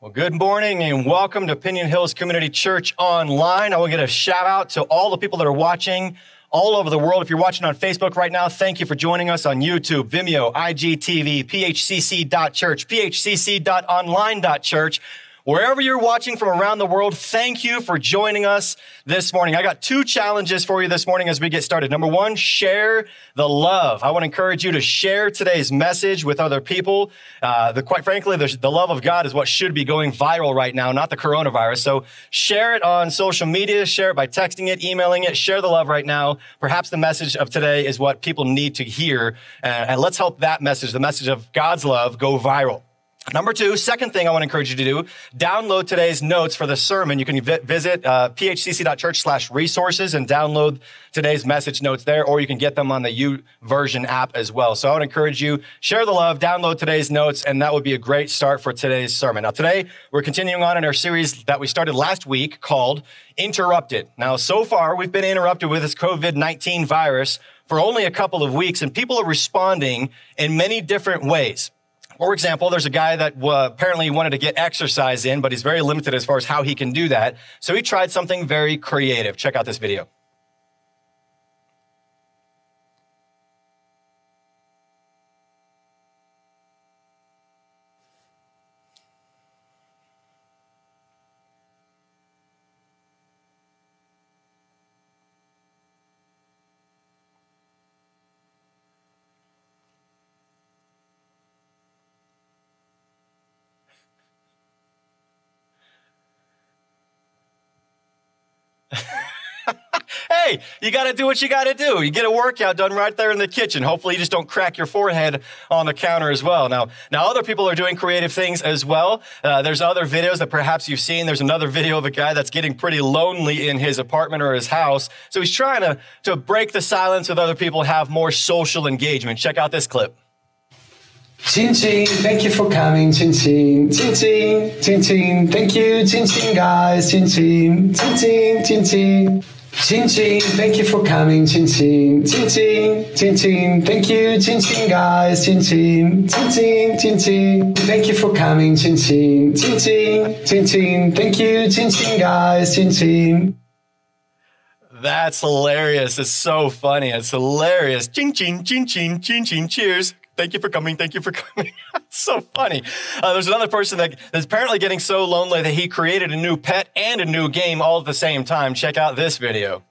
Well, good morning and welcome to Piñon Hills Community Church Online. I will get a shout out to all the people that are watching all over the world. If you're watching on Facebook right now, thank you for joining us on YouTube, Vimeo, IGTV, phcc.church, phcc.online.church. Wherever you're watching from around the world, thank you for joining us this morning. I got two challenges for you this morning as we get started. Number one, share the love. I want to encourage you to share today's message with other people. Uh, the, quite frankly, the, the love of God is what should be going viral right now, not the coronavirus. So share it on social media, share it by texting it, emailing it, share the love right now. Perhaps the message of today is what people need to hear. Uh, and let's help that message, the message of God's love, go viral. Number two, second thing I want to encourage you to do, download today's notes for the sermon. You can vi- visit uh, phcc.church slash resources and download today's message notes there, or you can get them on the YouVersion app as well. So I would encourage you, share the love, download today's notes, and that would be a great start for today's sermon. Now, today, we're continuing on in our series that we started last week called Interrupted. Now, so far, we've been interrupted with this COVID-19 virus for only a couple of weeks, and people are responding in many different ways. For example, there's a guy that uh, apparently wanted to get exercise in, but he's very limited as far as how he can do that. So he tried something very creative. Check out this video. You got to do what you got to do. You get a workout done right there in the kitchen. Hopefully, you just don't crack your forehead on the counter as well. Now, now other people are doing creative things as well. Uh, there's other videos that perhaps you've seen. There's another video of a guy that's getting pretty lonely in his apartment or his house. So he's trying to to break the silence with other people, have more social engagement. Check out this clip. Chin Chin, thank you for coming. Chin Chin, Chin Chin, Chin Chin, thank you. Chin Chin, guys. Chin Chin, Chin Chin, Chin Chin. Chin Chin, thank you for coming. Chin Chin, Chin Chin, Chin Chin, thank you. Chin Chin, guys. Chin Chin, Chin Chin, Chin Chin, thank you for coming. Chin Chin, Chin Chin, Chin Chin, thank you. Chin Chin, guys. Chin Chin. That's hilarious. It's so funny. It's hilarious. Ching, ching, ching, ching, ching, ching. Cheers. Thank you for coming. Thank you for coming. it's so funny. Uh, there's another person that is apparently getting so lonely that he created a new pet and a new game all at the same time. Check out this video.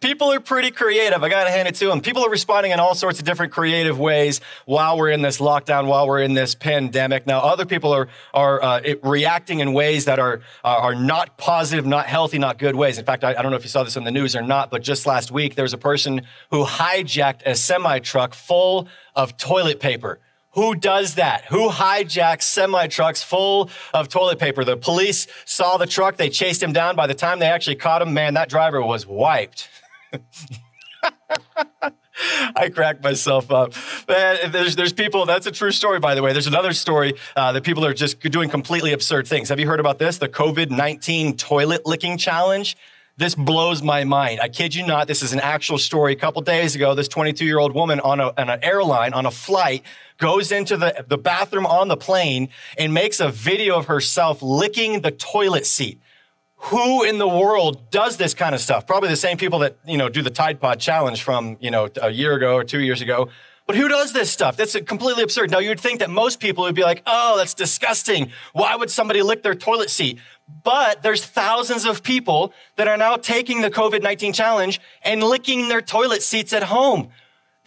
People are pretty creative. I got to hand it to them. People are responding in all sorts of different creative ways while we're in this lockdown, while we're in this pandemic. Now, other people are are uh, reacting in ways that are are not positive, not healthy, not good ways. In fact, I, I don't know if you saw this in the news or not, but just last week there was a person who hijacked a semi truck full of toilet paper. Who does that? Who hijacks semi trucks full of toilet paper? The police saw the truck. They chased him down. By the time they actually caught him, man, that driver was wiped. I crack myself up. Man, there's, there's people, that's a true story, by the way. There's another story uh, that people are just doing completely absurd things. Have you heard about this? The COVID 19 toilet licking challenge? This blows my mind. I kid you not. This is an actual story. A couple days ago, this 22 year old woman on, a, on an airline, on a flight, goes into the, the bathroom on the plane and makes a video of herself licking the toilet seat who in the world does this kind of stuff? Probably the same people that, you know, do the Tide Pod challenge from, you know, a year ago or two years ago. But who does this stuff? That's completely absurd. Now, you'd think that most people would be like, oh, that's disgusting. Why would somebody lick their toilet seat? But there's thousands of people that are now taking the COVID 19 challenge and licking their toilet seats at home.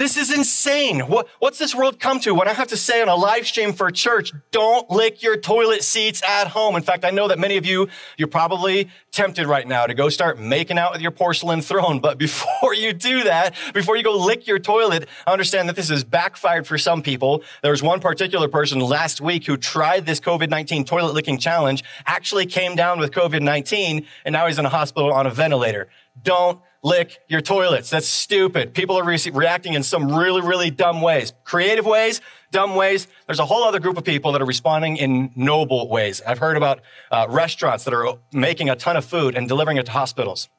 This is insane. What, what's this world come to when I have to say on a live stream for church, don't lick your toilet seats at home? In fact, I know that many of you, you're probably tempted right now to go start making out with your porcelain throne. But before you do that, before you go lick your toilet, understand that this has backfired for some people. There was one particular person last week who tried this COVID-19 toilet licking challenge, actually came down with COVID-19, and now he's in a hospital on a ventilator. Don't lick your toilets. That's stupid. People are re- reacting in some really, really dumb ways. Creative ways, dumb ways. There's a whole other group of people that are responding in noble ways. I've heard about uh, restaurants that are making a ton of food and delivering it to hospitals.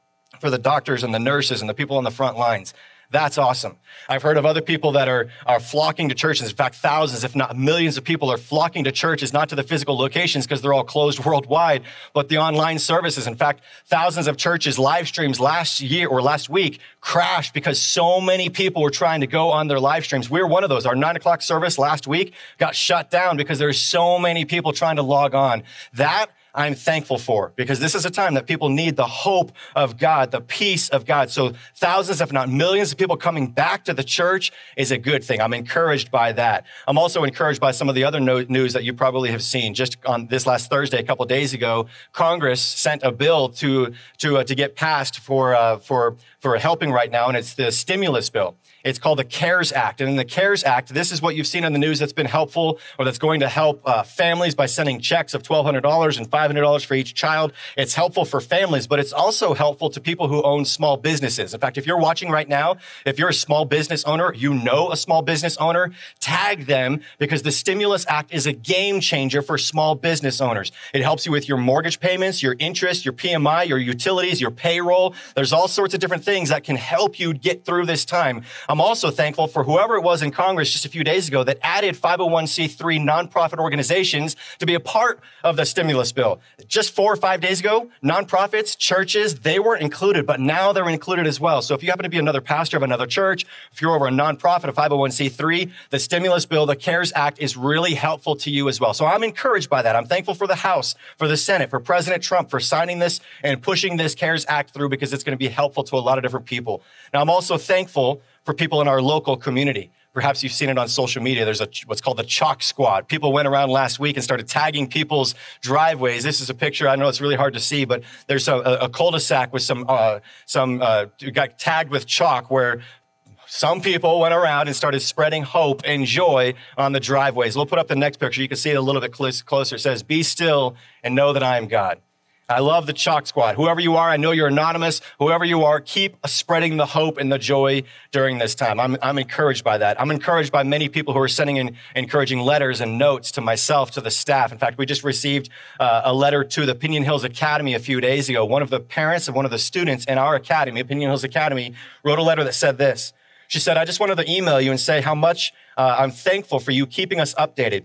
for the doctors and the nurses and the people on the front lines. That's awesome. I've heard of other people that are, are flocking to churches. In fact, thousands, if not millions of people are flocking to churches, not to the physical locations because they're all closed worldwide, but the online services. In fact, thousands of churches live streams last year or last week crashed because so many people were trying to go on their live streams. We are one of those. Our nine o'clock service last week got shut down because there's so many people trying to log on. That I'm thankful for because this is a time that people need the hope of God, the peace of God. So thousands, if not millions of people coming back to the church is a good thing. I'm encouraged by that. I'm also encouraged by some of the other news that you probably have seen. Just on this last Thursday, a couple days ago, Congress sent a bill to, to, uh, to get passed for, uh, for, for helping right now, and it's the stimulus bill. It's called the CARES Act. And in the CARES Act, this is what you've seen on the news that's been helpful or that's going to help uh, families by sending checks of $1,200 and $500 for each child. It's helpful for families, but it's also helpful to people who own small businesses. In fact, if you're watching right now, if you're a small business owner, you know a small business owner, tag them because the Stimulus Act is a game changer for small business owners. It helps you with your mortgage payments, your interest, your PMI, your utilities, your payroll. There's all sorts of different things that can help you get through this time. I'm also thankful for whoever it was in Congress just a few days ago that added 501c3 nonprofit organizations to be a part of the stimulus bill. Just four or five days ago, nonprofits, churches, they weren't included, but now they're included as well. So if you happen to be another pastor of another church, if you're over a nonprofit, a 501c3, the stimulus bill, the CARES Act is really helpful to you as well. So I'm encouraged by that. I'm thankful for the House, for the Senate, for President Trump for signing this and pushing this CARES Act through because it's going to be helpful to a lot of different people. Now, I'm also thankful for people in our local community. Perhaps you've seen it on social media. There's a, what's called the Chalk Squad. People went around last week and started tagging people's driveways. This is a picture. I know it's really hard to see, but there's a, a cul-de-sac with some uh, some uh, got tagged with chalk where some people went around and started spreading hope and joy on the driveways. We'll put up the next picture. You can see it a little bit closer. It says, "Be still and know that I am God." I love the Chalk Squad. Whoever you are, I know you're anonymous. Whoever you are, keep spreading the hope and the joy during this time. I'm, I'm encouraged by that. I'm encouraged by many people who are sending in encouraging letters and notes to myself, to the staff. In fact, we just received uh, a letter to the Piñon Hills Academy a few days ago. One of the parents of one of the students in our academy, Piñon Hills Academy, wrote a letter that said this. She said, I just wanted to email you and say how much uh, I'm thankful for you keeping us updated.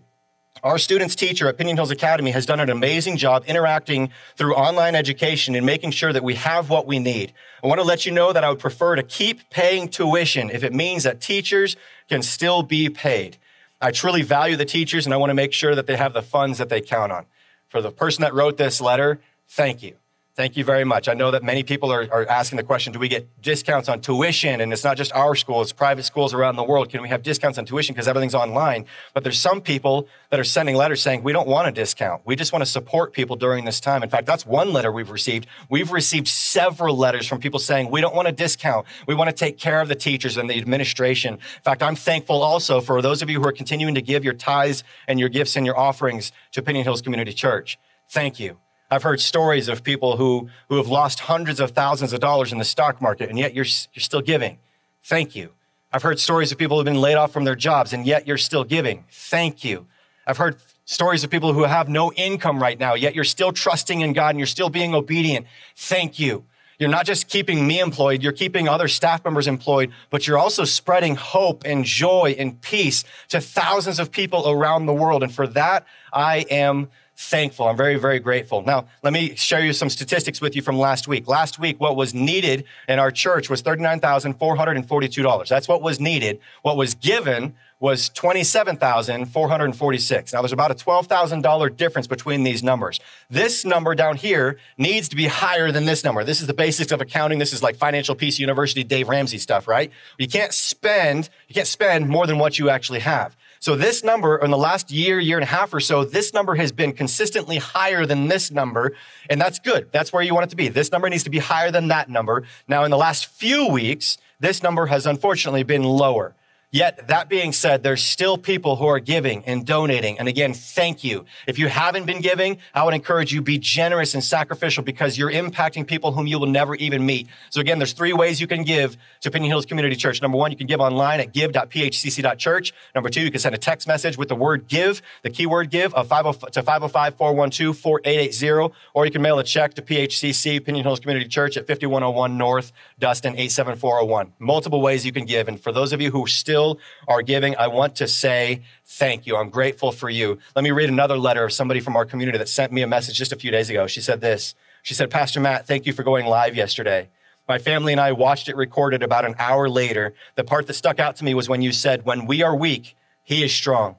Our students teacher at Piñon Hills Academy has done an amazing job interacting through online education and making sure that we have what we need. I want to let you know that I would prefer to keep paying tuition if it means that teachers can still be paid. I truly value the teachers and I want to make sure that they have the funds that they count on. For the person that wrote this letter, thank you. Thank you very much. I know that many people are, are asking the question do we get discounts on tuition? And it's not just our school, it's private schools around the world. Can we have discounts on tuition because everything's online? But there's some people that are sending letters saying we don't want a discount. We just want to support people during this time. In fact, that's one letter we've received. We've received several letters from people saying we don't want a discount. We want to take care of the teachers and the administration. In fact, I'm thankful also for those of you who are continuing to give your tithes and your gifts and your offerings to Piñon Hills Community Church. Thank you. I've heard stories of people who, who have lost hundreds of thousands of dollars in the stock market, and yet you're, you're still giving. Thank you. I've heard stories of people who have been laid off from their jobs, and yet you're still giving. Thank you. I've heard stories of people who have no income right now, yet you're still trusting in God and you're still being obedient. Thank you. You're not just keeping me employed, you're keeping other staff members employed, but you're also spreading hope and joy and peace to thousands of people around the world. And for that, I am thankful. I'm very, very grateful. Now, let me share you some statistics with you from last week. Last week, what was needed in our church was $39,442. That's what was needed. What was given was 27,446. Now, there's about a $12,000 difference between these numbers. This number down here needs to be higher than this number. This is the basics of accounting. This is like Financial Peace University, Dave Ramsey stuff, right? You can't spend, you can't spend more than what you actually have. So this number in the last year, year and a half or so, this number has been consistently higher than this number. And that's good. That's where you want it to be. This number needs to be higher than that number. Now, in the last few weeks, this number has unfortunately been lower. Yet, that being said, there's still people who are giving and donating. And again, thank you. If you haven't been giving, I would encourage you be generous and sacrificial because you're impacting people whom you will never even meet. So again, there's three ways you can give to Piñon Hills Community Church. Number one, you can give online at give.phcc.church. Number two, you can send a text message with the word give, the keyword give, 50, to 505-412-4880, or you can mail a check to PHCC, Pinion Hills Community Church at 5101 North, Dustin 87401. Multiple ways you can give. And for those of you who still still are giving, I want to say thank you. I'm grateful for you. Let me read another letter of somebody from our community that sent me a message just a few days ago. She said this. She said, Pastor Matt, thank you for going live yesterday. My family and I watched it recorded about an hour later. The part that stuck out to me was when you said, When we are weak, he is strong.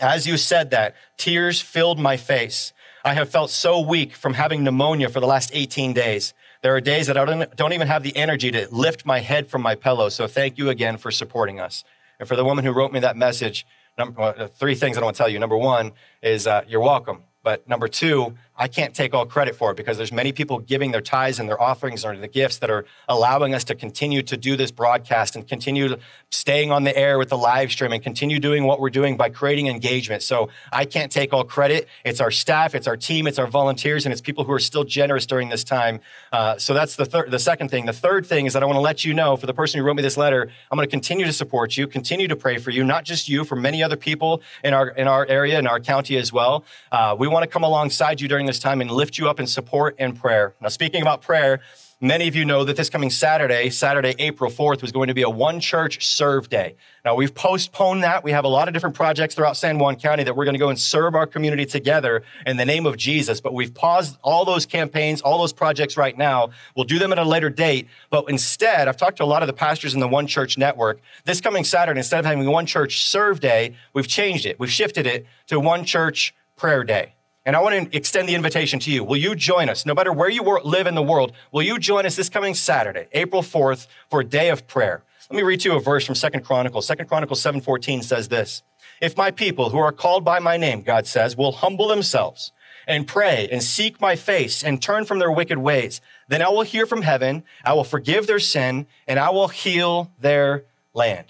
As you said that, tears filled my face. I have felt so weak from having pneumonia for the last 18 days. There are days that I don't, don't even have the energy to lift my head from my pillow. So thank you again for supporting us. And for the woman who wrote me that message, number, uh, three things I don't want to tell you. Number one is uh, you're welcome. But number two, I can't take all credit for it because there's many people giving their tithes and their offerings or the gifts that are allowing us to continue to do this broadcast and continue staying on the air with the live stream and continue doing what we're doing by creating engagement. So I can't take all credit. It's our staff, it's our team, it's our volunteers, and it's people who are still generous during this time. Uh, so that's the the second thing. The third thing is that I want to let you know for the person who wrote me this letter, I'm going to continue to support you, continue to pray for you, not just you, for many other people in our in our area, in our county as well. Uh, we want to come alongside you during time and lift you up in support and prayer. Now, speaking about prayer, many of you know that this coming Saturday, Saturday, April 4th, was going to be a one church serve day. Now, we've postponed that. We have a lot of different projects throughout San Juan County that we're going to go and serve our community together in the name of Jesus. But we've paused all those campaigns, all those projects right now. We'll do them at a later date. But instead, I've talked to a lot of the pastors in the One Church Network. This coming Saturday, instead of having one church serve day, we've changed it. We've shifted it to one church prayer day. And I want to extend the invitation to you. Will you join us, no matter where you live in the world, will you join us this coming Saturday, April 4th, for a day of prayer? Let me read to you a verse from Second Chronicles. Second Chronicles 7:14 says this: If my people who are called by my name, God says, will humble themselves and pray and seek my face and turn from their wicked ways, then I will hear from heaven, I will forgive their sin, and I will heal their land.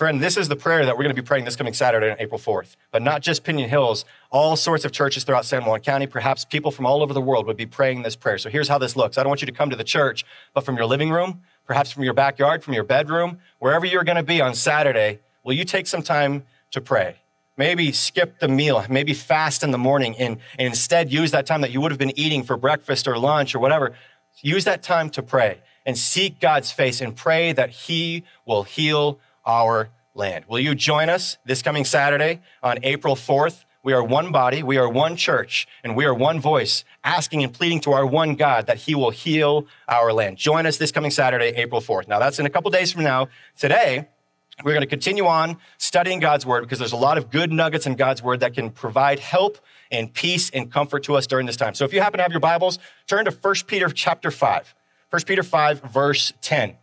Friend, this is the prayer that we're going to be praying this coming Saturday on April 4th. But not just Piñon Hills, all sorts of churches throughout San Juan County, perhaps people from all over the world would be praying this prayer. So here's how this looks. I don't want you to come to the church, but from your living room, perhaps from your backyard, from your bedroom, wherever you're going to be on Saturday, will you take some time to pray? Maybe skip the meal, maybe fast in the morning and, and instead use that time that you would have been eating for breakfast or lunch or whatever. Use that time to pray and seek God's face and pray that He will heal our land. Will you join us this coming Saturday on April 4th? We are one body, we are one church, and we are one voice, asking and pleading to our one God that He will heal our land. Join us this coming Saturday, April 4th. Now, that's in a couple days from now. Today, we're going to continue on studying God's Word because there's a lot of good nuggets in God's Word that can provide help and peace and comfort to us during this time. So if you happen to have your Bibles, turn to 1 Peter chapter 5. 1 Peter 5, verse 10.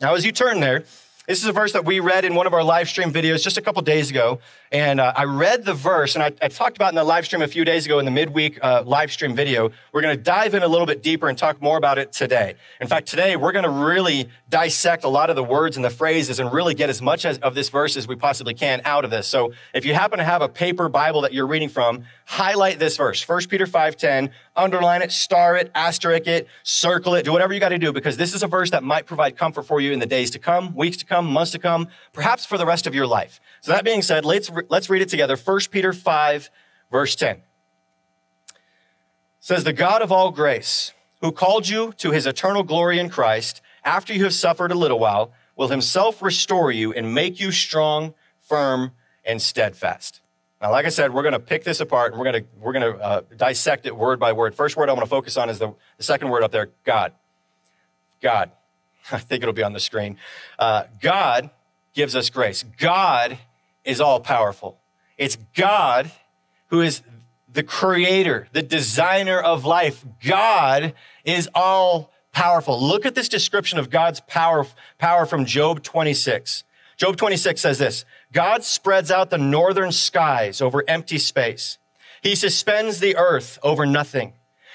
Now, as you turn there, this is a verse that we read in one of our live stream videos just a couple days ago. And uh, I read the verse, and I, I, talked about in the live stream a few days ago in the midweek uh, live stream video. We're going to dive in a little bit deeper and talk more about it today. In fact, today we're going to really dissect a lot of the words and the phrases and really get as much as, of this verse as we possibly can out of this. So if you happen to have a paper Bible that you're reading from, highlight this verse, 1 Peter 5.10, underline it, star it, asterisk it, circle it, do whatever you got to do because this is a verse that might provide comfort for you in the days to come, weeks to come, months to come, perhaps for the rest of your life. So that being said, let's, let's read it together. 1 Peter 5, verse 10 it says, The God of all grace, who called you to his eternal glory in Christ, after you have suffered a little while, will himself restore you and make you strong, firm, and steadfast. Now, like I said, we're going to pick this apart and we're going to we're going to uh, dissect it word by word. First word I want to focus on is the, the second word up there, God. God. I think it'll be on the screen. Uh, God gives us grace. God is all powerful. It's God who is the creator, the designer of life. God is all powerful. Look at this description of God's power, power from Job 26. Job 26 says this God spreads out the northern skies over empty space. He suspends the earth over nothing.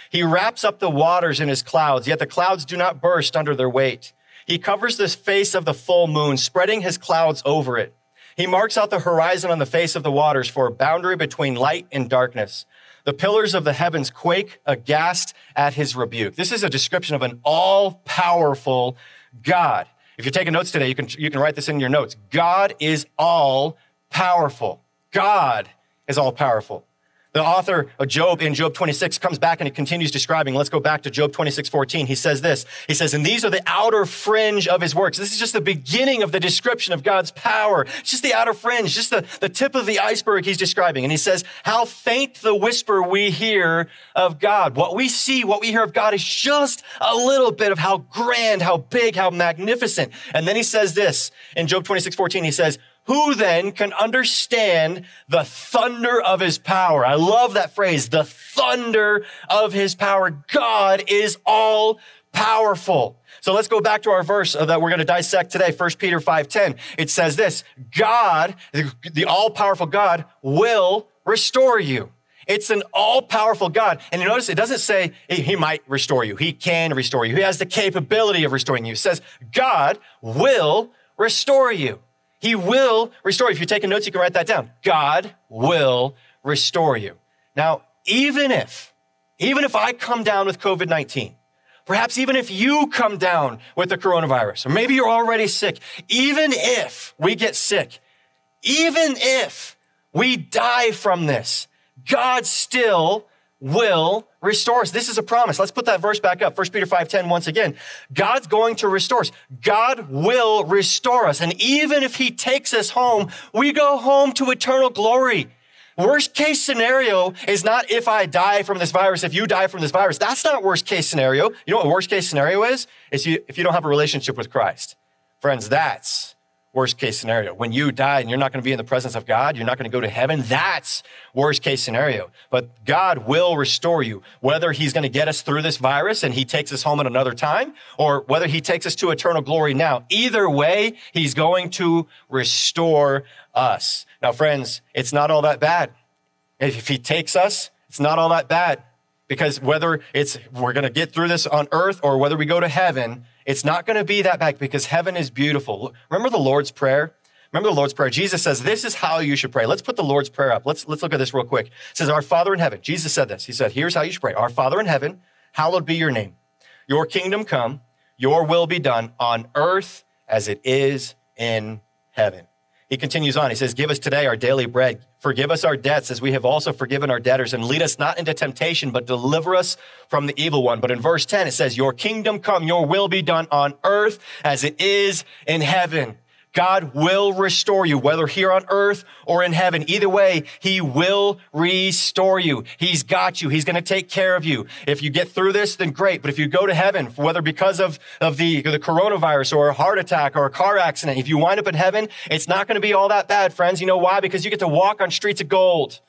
He wraps up the waters in his clouds, yet the clouds do not burst under their weight. He covers the face of the full moon, spreading his clouds over it. He marks out the horizon on the face of the waters for a boundary between light and darkness. The pillars of the heavens quake aghast at his rebuke. This is a description of an all powerful God. If you're taking notes today, you can, you can write this in your notes. God is all powerful. God is all powerful. The author of Job in Job 26 comes back and he continues describing. Let's go back to Job 26, 14. He says this. He says, and these are the outer fringe of his works. This is just the beginning of the description of God's power. It's just the outer fringe, just the, the tip of the iceberg he's describing. And he says, how faint the whisper we hear of God. What we see, what we hear of God is just a little bit of how grand, how big, how magnificent. And then he says this in Job 26, 14, he says, who then can understand the thunder of his power? I love that phrase, the thunder of his power. God is all powerful. So let's go back to our verse that we're going to dissect today, 1 Peter 5:10. It says this, God, the all-powerful God will restore you. It's an all-powerful God. And you notice it doesn't say he might restore you. He can restore you. He has the capability of restoring you. It says God will restore you. He will restore you. If you're taking notes, you can write that down. God will restore you. Now, even if, even if I come down with COVID 19, perhaps even if you come down with the coronavirus, or maybe you're already sick, even if we get sick, even if we die from this, God still will restore us. This is a promise. Let's put that verse back up. 1 Peter 5:10 once again. God's going to restore us. God will restore us. And even if he takes us home, we go home to eternal glory. Worst case scenario is not if I die from this virus, if you die from this virus. That's not worst case scenario. You know what worst case scenario is? Is you, if you don't have a relationship with Christ. Friends, that's worst case scenario. When you die and you're not going to be in the presence of God, you're not going to go to heaven. That's worst case scenario. But God will restore you, whether he's going to get us through this virus and he takes us home at another time, or whether he takes us to eternal glory now. Either way, he's going to restore us. Now, friends, it's not all that bad. If he takes us, it's not all that bad because whether it's we're going to get through this on earth or whether we go to heaven, it's not going to be that bad because heaven is beautiful. Remember the Lord's Prayer? Remember the Lord's Prayer? Jesus says, This is how you should pray. Let's put the Lord's Prayer up. Let's, let's look at this real quick. It says, Our Father in heaven. Jesus said this. He said, Here's how you should pray. Our Father in heaven, hallowed be your name. Your kingdom come, your will be done on earth as it is in heaven. He continues on. He says, Give us today our daily bread. Forgive us our debts as we have also forgiven our debtors and lead us not into temptation, but deliver us from the evil one. But in verse 10, it says, Your kingdom come, your will be done on earth as it is in heaven. God will restore you, whether here on earth or in heaven. Either way, He will restore you. He's got you. He's going to take care of you. If you get through this, then great. But if you go to heaven, whether because of, of the, the coronavirus or a heart attack or a car accident, if you wind up in heaven, it's not going to be all that bad, friends. You know why? Because you get to walk on streets of gold.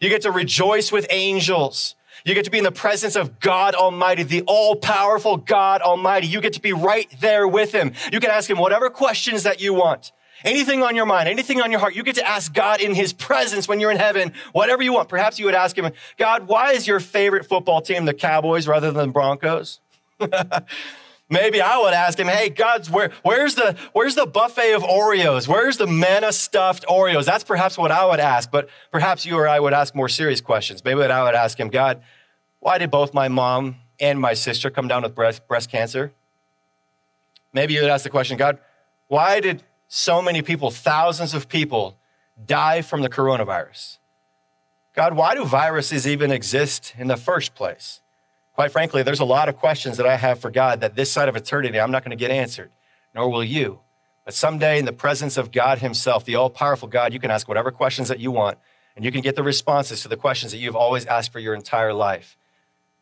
You get to rejoice with angels. You get to be in the presence of God Almighty, the all powerful God Almighty. You get to be right there with Him. You can ask Him whatever questions that you want. Anything on your mind, anything on your heart, you get to ask God in His presence when you're in heaven, whatever you want. Perhaps you would ask Him, God, why is your favorite football team the Cowboys rather than the Broncos? Maybe I would ask him, "Hey, God's where? Where's the where's the buffet of Oreos? Where's the manna stuffed Oreos?" That's perhaps what I would ask. But perhaps you or I would ask more serious questions. Maybe I would ask him, "God, why did both my mom and my sister come down with breast breast cancer?" Maybe you would ask the question, "God, why did so many people, thousands of people, die from the coronavirus?" God, why do viruses even exist in the first place? Quite frankly, there's a lot of questions that I have for God that this side of eternity I'm not going to get answered, nor will you. But someday, in the presence of God Himself, the all powerful God, you can ask whatever questions that you want, and you can get the responses to the questions that you've always asked for your entire life.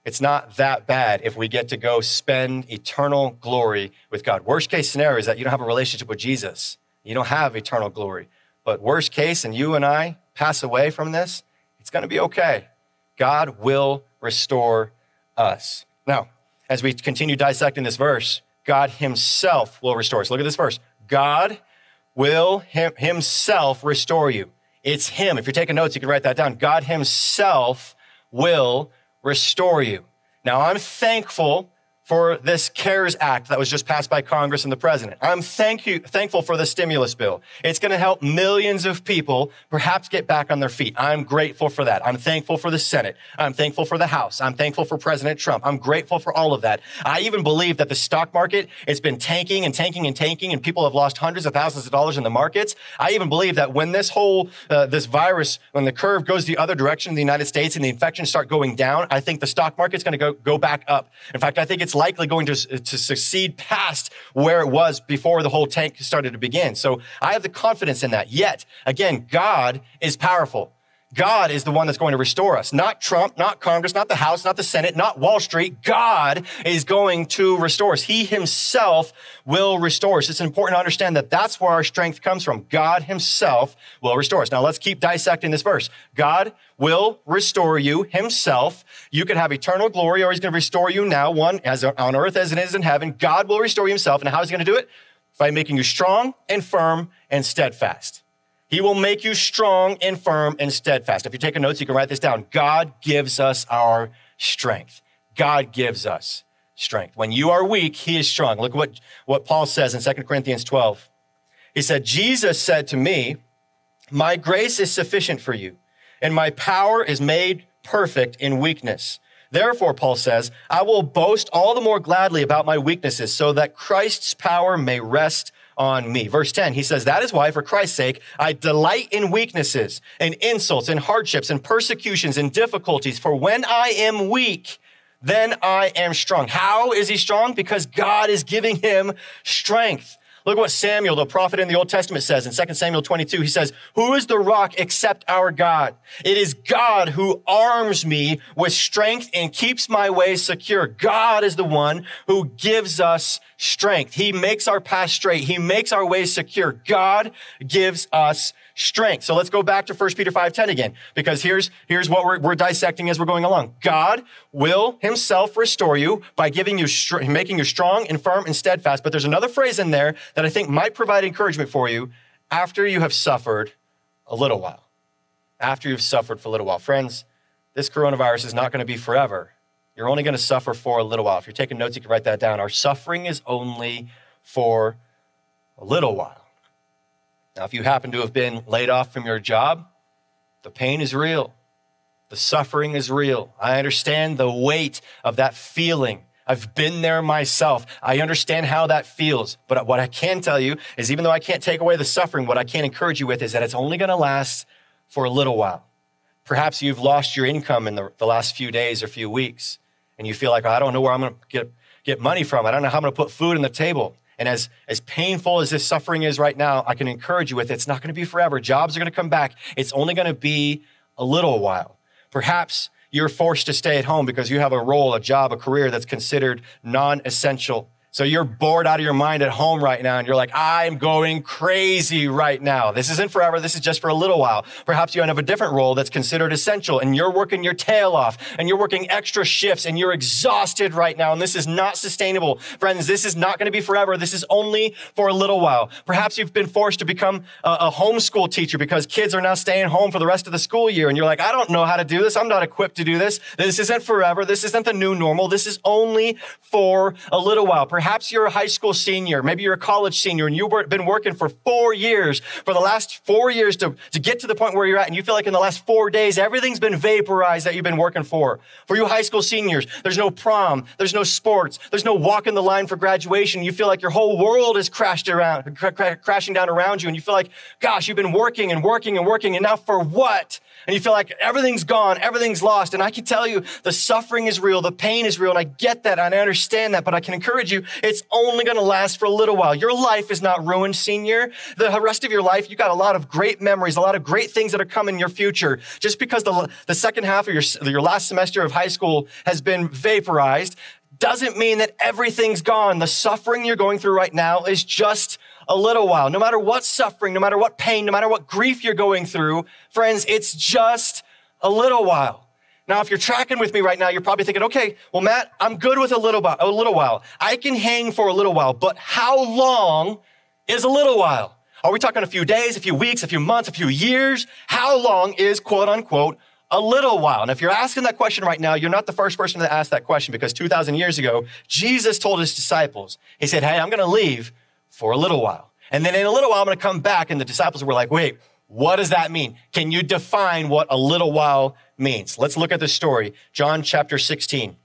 It's not that bad if we get to go spend eternal glory with God. Worst case scenario is that you don't have a relationship with Jesus, you don't have eternal glory. But worst case, and you and I pass away from this, it's going to be okay. God will restore us. Now, as we continue dissecting this verse, God Himself will restore us. Look at this verse. God will him, Himself restore you. It's Him. If you're taking notes, you can write that down. God Himself will restore you. Now, I'm thankful for this CARES Act that was just passed by Congress and the president. I'm thank you, thankful for the stimulus bill. It's going to help millions of people perhaps get back on their feet. I'm grateful for that. I'm thankful for the Senate. I'm thankful for the House. I'm thankful for President Trump. I'm grateful for all of that. I even believe that the stock market it's been tanking and tanking and tanking and people have lost hundreds of thousands of dollars in the markets. I even believe that when this whole, uh, this virus, when the curve goes the other direction in the United States and the infections start going down, I think the stock market's going to go, go back up. In fact, I think it's likely going to, to succeed past where it was before the whole tank started to begin. So I have the confidence in that. Yet, again, God is powerful. God is the one that's going to restore us. Not Trump, not Congress, not the House, not the Senate, not Wall Street. God is going to restore us. He himself will restore us. It's important to understand that that's where our strength comes from. God himself will restore us. Now let's keep dissecting this verse. God will restore you himself. You can have eternal glory or he's going to restore you now, one as on earth as it is in heaven. God will restore you himself. And how is he going to do it? By making you strong and firm and steadfast. He will make you strong and firm and steadfast. If you're taking notes, you can write this down. God gives us our strength. God gives us strength. When you are weak, he is strong. Look what, what Paul says in 2 Corinthians 12. He said, Jesus said to me, My grace is sufficient for you, and my power is made perfect in weakness. Therefore, Paul says, I will boast all the more gladly about my weaknesses so that Christ's power may rest on me. Verse 10, he says, That is why, for Christ's sake, I delight in weaknesses and insults and hardships and persecutions and difficulties. For when I am weak, then I am strong. How is he strong? Because God is giving him strength. Look what Samuel, the prophet in the Old Testament says in 2 Samuel 22. He says, Who is the rock except our God? It is God who arms me with strength and keeps my ways secure. God is the one who gives us strength. He makes our path straight. He makes our ways secure. God gives us strength. So let's go back to 1 Peter 5:10 again, because here's, here's what we're, we're dissecting as we're going along. God will himself restore you by giving you, making you strong and firm and steadfast. But there's another phrase in there that I think might provide encouragement for you after you have suffered a little while. After you've suffered for a little while. Friends, this coronavirus is not going to be forever. You're only going to suffer for a little while. If you're taking notes, you can write that down. Our suffering is only for a little while. Now, if you happen to have been laid off from your job, the pain is real. The suffering is real. I understand the weight of that feeling. I've been there myself. I understand how that feels. But what I can tell you is even though I can't take away the suffering, what I can encourage you with is that it's only going to last for a little while. Perhaps you've lost your income in the, the last few days or few weeks, and you feel like, oh, I don't know where I'm going to get, get money from. I don't know how I'm going to put food on the table. And as, as painful as this suffering is right now, I can encourage you with it. It's not going to be forever. Jobs are going to come back. It's only going to be a little while. Perhaps you're forced to stay at home because you have a role, a job, a career that's considered non essential. So you're bored out of your mind at home right now and you're like, I'm going crazy right now. This isn't forever. This is just for a little while. Perhaps you have a different role that's considered essential and you're working your tail off and you're working extra shifts and you're exhausted right now. And this is not sustainable. Friends, this is not going to be forever. This is only for a little while. Perhaps you've been forced to become a, a homeschool teacher because kids are now staying home for the rest of the school year. And you're like, I don't know how to do this. I'm not equipped to do this. This isn't forever. This isn't the new normal. This is only for a little while. Perhaps you're a high school senior, maybe you're a college senior, and you've been working for four years, for the last four years to, to get to the point where you're at, and you feel like in the last four days, everything's been vaporized that you've been working for. For you high school seniors, there's no prom, there's no sports, there's no walk in the line for graduation. You feel like your whole world is crashed around, cr- crashing down around you, and you feel like, gosh, you've been working and working and working, and now for what? And you feel like everything's gone, everything's lost. And I can tell you the suffering is real, the pain is real, and I get that and I understand that, but I can encourage you, it's only to last for a little while. Your life is not ruined, senior. The rest of your life, you got a lot of great memories, a lot of great things that are coming in your future. Just because the, the second half of your, your last semester of high school has been vaporized doesn't mean that everything's gone. The suffering you're going through right now is just a little while. No matter what suffering, no matter what pain, no matter what grief you're going through, friends, it's just a little while. Now, if you're tracking with me right now, you're probably thinking, okay, well, Matt, I'm good with a little, a little while. I can hang for a little while, but how long is a little while? Are we talking a few days, a few weeks, a few months, a few years? How long is quote unquote a little while? And if you're asking that question right now, you're not the first person to ask that question because 2,000 years ago, Jesus told his disciples, He said, Hey, I'm going to leave for a little while. And then in a little while, I'm going to come back. And the disciples were like, Wait, what does that mean? Can you define what a little while means? Let's look at the story. John chapter 16,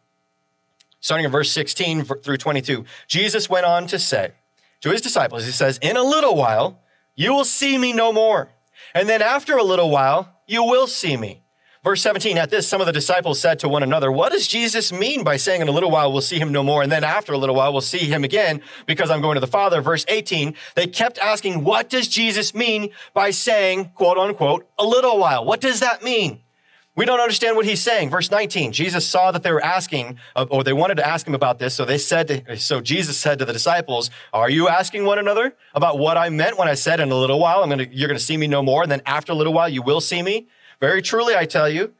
starting in verse 16 through 22. Jesus went on to say to his disciples, He says, In a little while, you will see me no more. And then after a little while, you will see me. Verse 17, at this, some of the disciples said to one another, What does Jesus mean by saying in a little while we'll see him no more, and then after a little while we'll see him again because I'm going to the Father? Verse 18, they kept asking, What does Jesus mean by saying, quote unquote, a little while? What does that mean? We don't understand what he's saying. Verse 19, Jesus saw that they were asking, uh, or they wanted to ask him about this. So they said, to, so Jesus said to the disciples, are you asking one another about what I meant when I said in a little while, I'm going to, you're going to see me no more. And then after a little while, you will see me. Very truly, I tell you,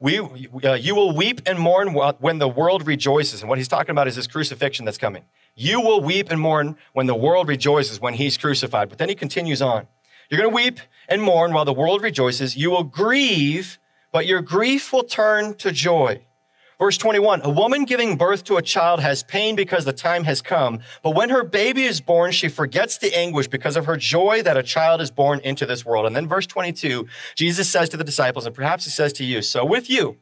we, uh, you will weep and mourn when the world rejoices. And what he's talking about is his crucifixion that's coming. You will weep and mourn when the world rejoices when he's crucified. But then he continues on. You're going to weep and mourn while the world rejoices. You will grieve but your grief will turn to joy. Verse 21 A woman giving birth to a child has pain because the time has come, but when her baby is born, she forgets the anguish because of her joy that a child is born into this world. And then verse 22, Jesus says to the disciples, and perhaps he says to you, So with you,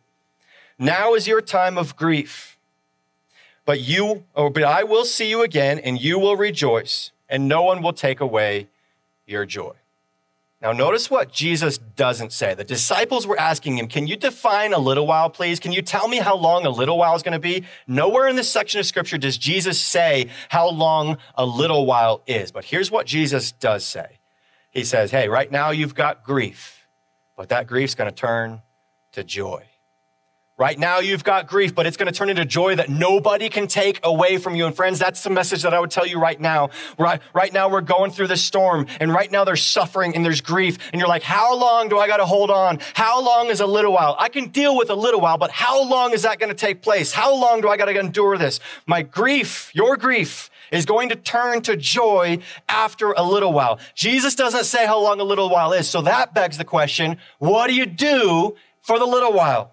now is your time of grief. But you, or but I will see you again, and you will rejoice, and no one will take away your joy. Now, notice what Jesus doesn't say. The disciples were asking him, Can you define a little while, please? Can you tell me how long a little while is going to be? Nowhere in this section of scripture does Jesus say how long a little while is. But here's what Jesus does say He says, Hey, right now you've got grief, but that grief's going to turn to joy. Right now, you've got grief, but it's going to turn into joy that nobody can take away from you. And friends, that's the message that I would tell you right now. Right, right now, we're going through this storm, and right now, there's suffering and there's grief. And you're like, how long do I got to hold on? How long is a little while? I can deal with a little while, but how long is that going to take place? How long do I got to endure this? My grief, your grief, is going to turn to joy after a little while. Jesus doesn't say how long a little while is. So that begs the question what do you do for the little while?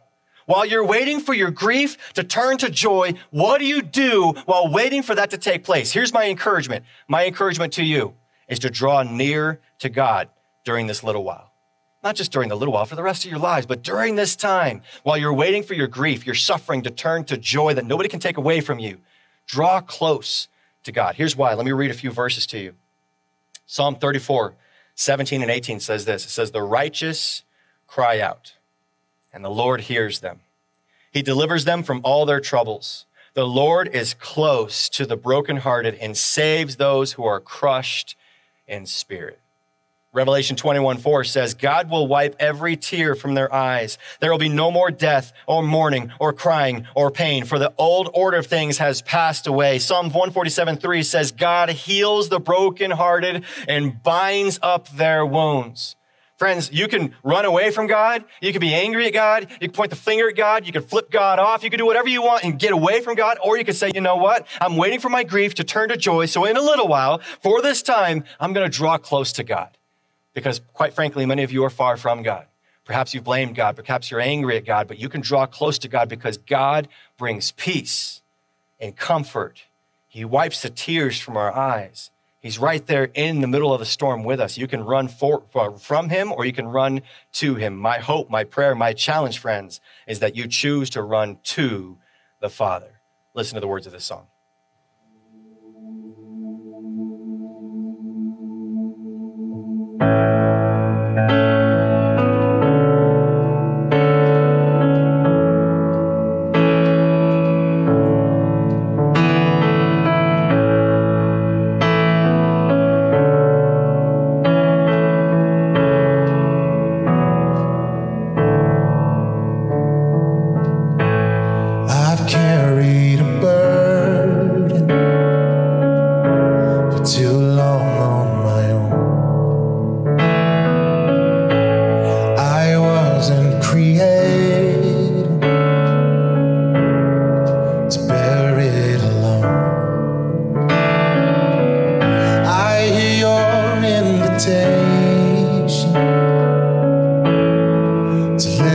While you're waiting for your grief to turn to joy, what do you do while waiting for that to take place? Here's my encouragement. My encouragement to you is to draw near to God during this little while. Not just during the little while, for the rest of your lives, but during this time, while you're waiting for your grief, your suffering to turn to joy that nobody can take away from you, draw close to God. Here's why. Let me read a few verses to you. Psalm 34, 17 and 18 says this It says, The righteous cry out and the Lord hears them. He delivers them from all their troubles. The Lord is close to the brokenhearted and saves those who are crushed in spirit. Revelation 21 4 says, God will wipe every tear from their eyes. There will be no more death or mourning or crying or pain, for the old order of things has passed away. Psalm 147 3 says, God heals the brokenhearted and binds up their wounds. Friends, you can run away from God. You can be angry at God. You can point the finger at God. You can flip God off. You can do whatever you want and get away from God. Or you can say, you know what? I'm waiting for my grief to turn to joy. So in a little while, for this time, I'm going to draw close to God. Because quite frankly, many of you are far from God. Perhaps you've blamed God. Perhaps you're angry at God, but you can draw close to God because God brings peace and comfort. He wipes the tears from our eyes. He's right there in the middle of the storm with us. You can run for, from him or you can run to him. My hope, my prayer, my challenge, friends, is that you choose to run to the Father. Listen to the words of this song. carried a to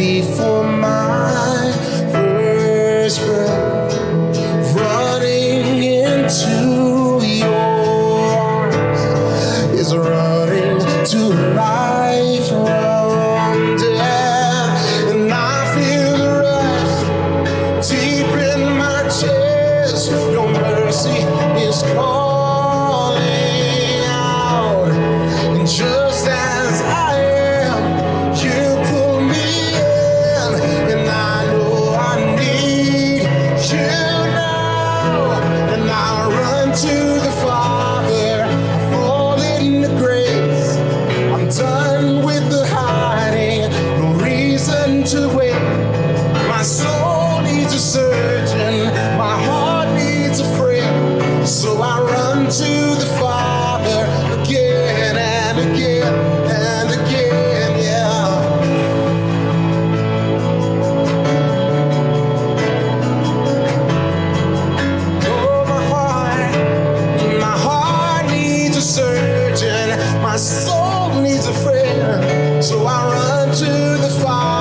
before my my soul needs a friend. So I run to the Father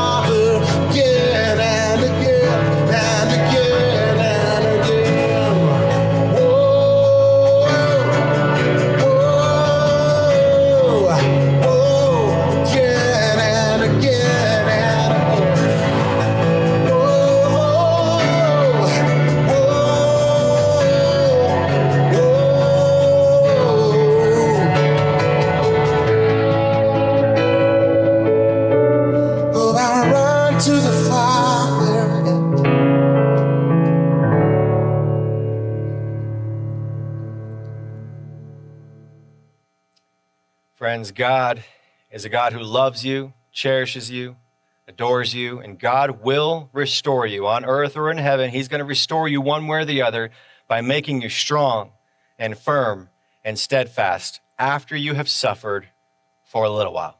God is a God who loves you, cherishes you, adores you, and God will restore you on earth or in heaven. He's going to restore you one way or the other by making you strong and firm and steadfast after you have suffered for a little while.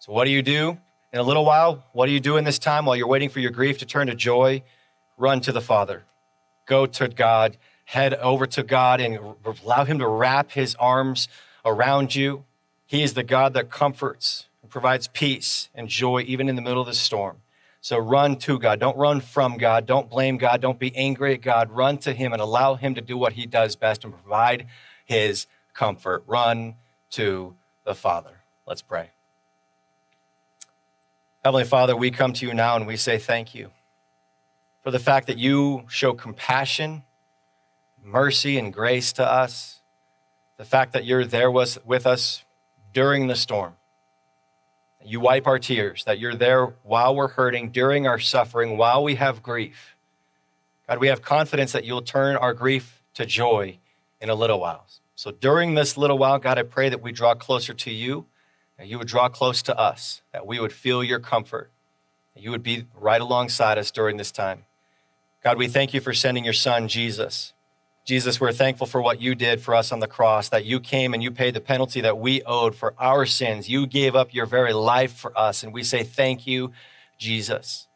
So, what do you do in a little while? What do you do in this time while you're waiting for your grief to turn to joy? Run to the Father. Go to God, head over to God, and allow Him to wrap His arms around you. He is the God that comforts and provides peace and joy even in the middle of the storm. So run to God. Don't run from God. Don't blame God. Don't be angry at God. Run to Him and allow Him to do what He does best and provide His comfort. Run to the Father. Let's pray. Heavenly Father, we come to you now and we say thank you for the fact that you show compassion, mercy, and grace to us. The fact that you're there with us during the storm. You wipe our tears, that you're there while we're hurting, during our suffering, while we have grief. God, we have confidence that you'll turn our grief to joy in a little while. So during this little while, God, I pray that we draw closer to you that you would draw close to us, that we would feel your comfort, that you would be right alongside us during this time. God, we thank you for sending your son, Jesus. Jesus, we're thankful for what you did for us on the cross, that you came and you paid the penalty that we owed for our sins. You gave up your very life for us, and we say thank you, Jesus.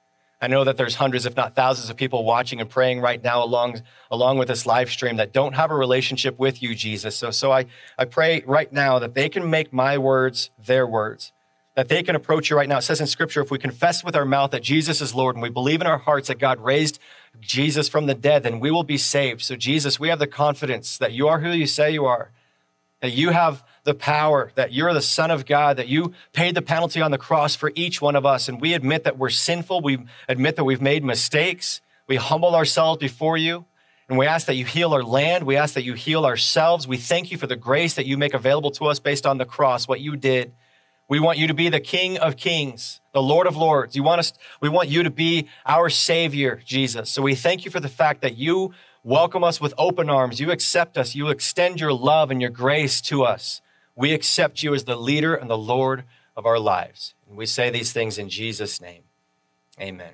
I know that there's hundreds, if not thousands, of people watching and praying right now along, along with this live stream that don't have a relationship with you, Jesus. So, so I, I pray right now that they can make my words their words, that they can approach you right now. It says in Scripture, if we confess with our mouth that Jesus is Lord and we believe in our hearts that God raised Jesus from the dead, then we will be saved. So, Jesus, we have the confidence that you are who you say you are, that you have the power, that you're the Son of God, that you paid the penalty on the cross for each one of us. And we admit that we're sinful. We admit that we've made mistakes. We humble ourselves before you. And we ask that you heal our land. We ask that you heal ourselves. We thank you for the grace that you make available to us based on the cross, what you did. We want you to be the King of Kings, the Lord of Lords. You want us, we want you to be our Savior, Jesus. So we thank you for the fact that you welcome us with open arms. You accept us. You extend your love and your grace to us. We accept you as the leader and the Lord of our lives. And we say these things in Jesus' name. Amen.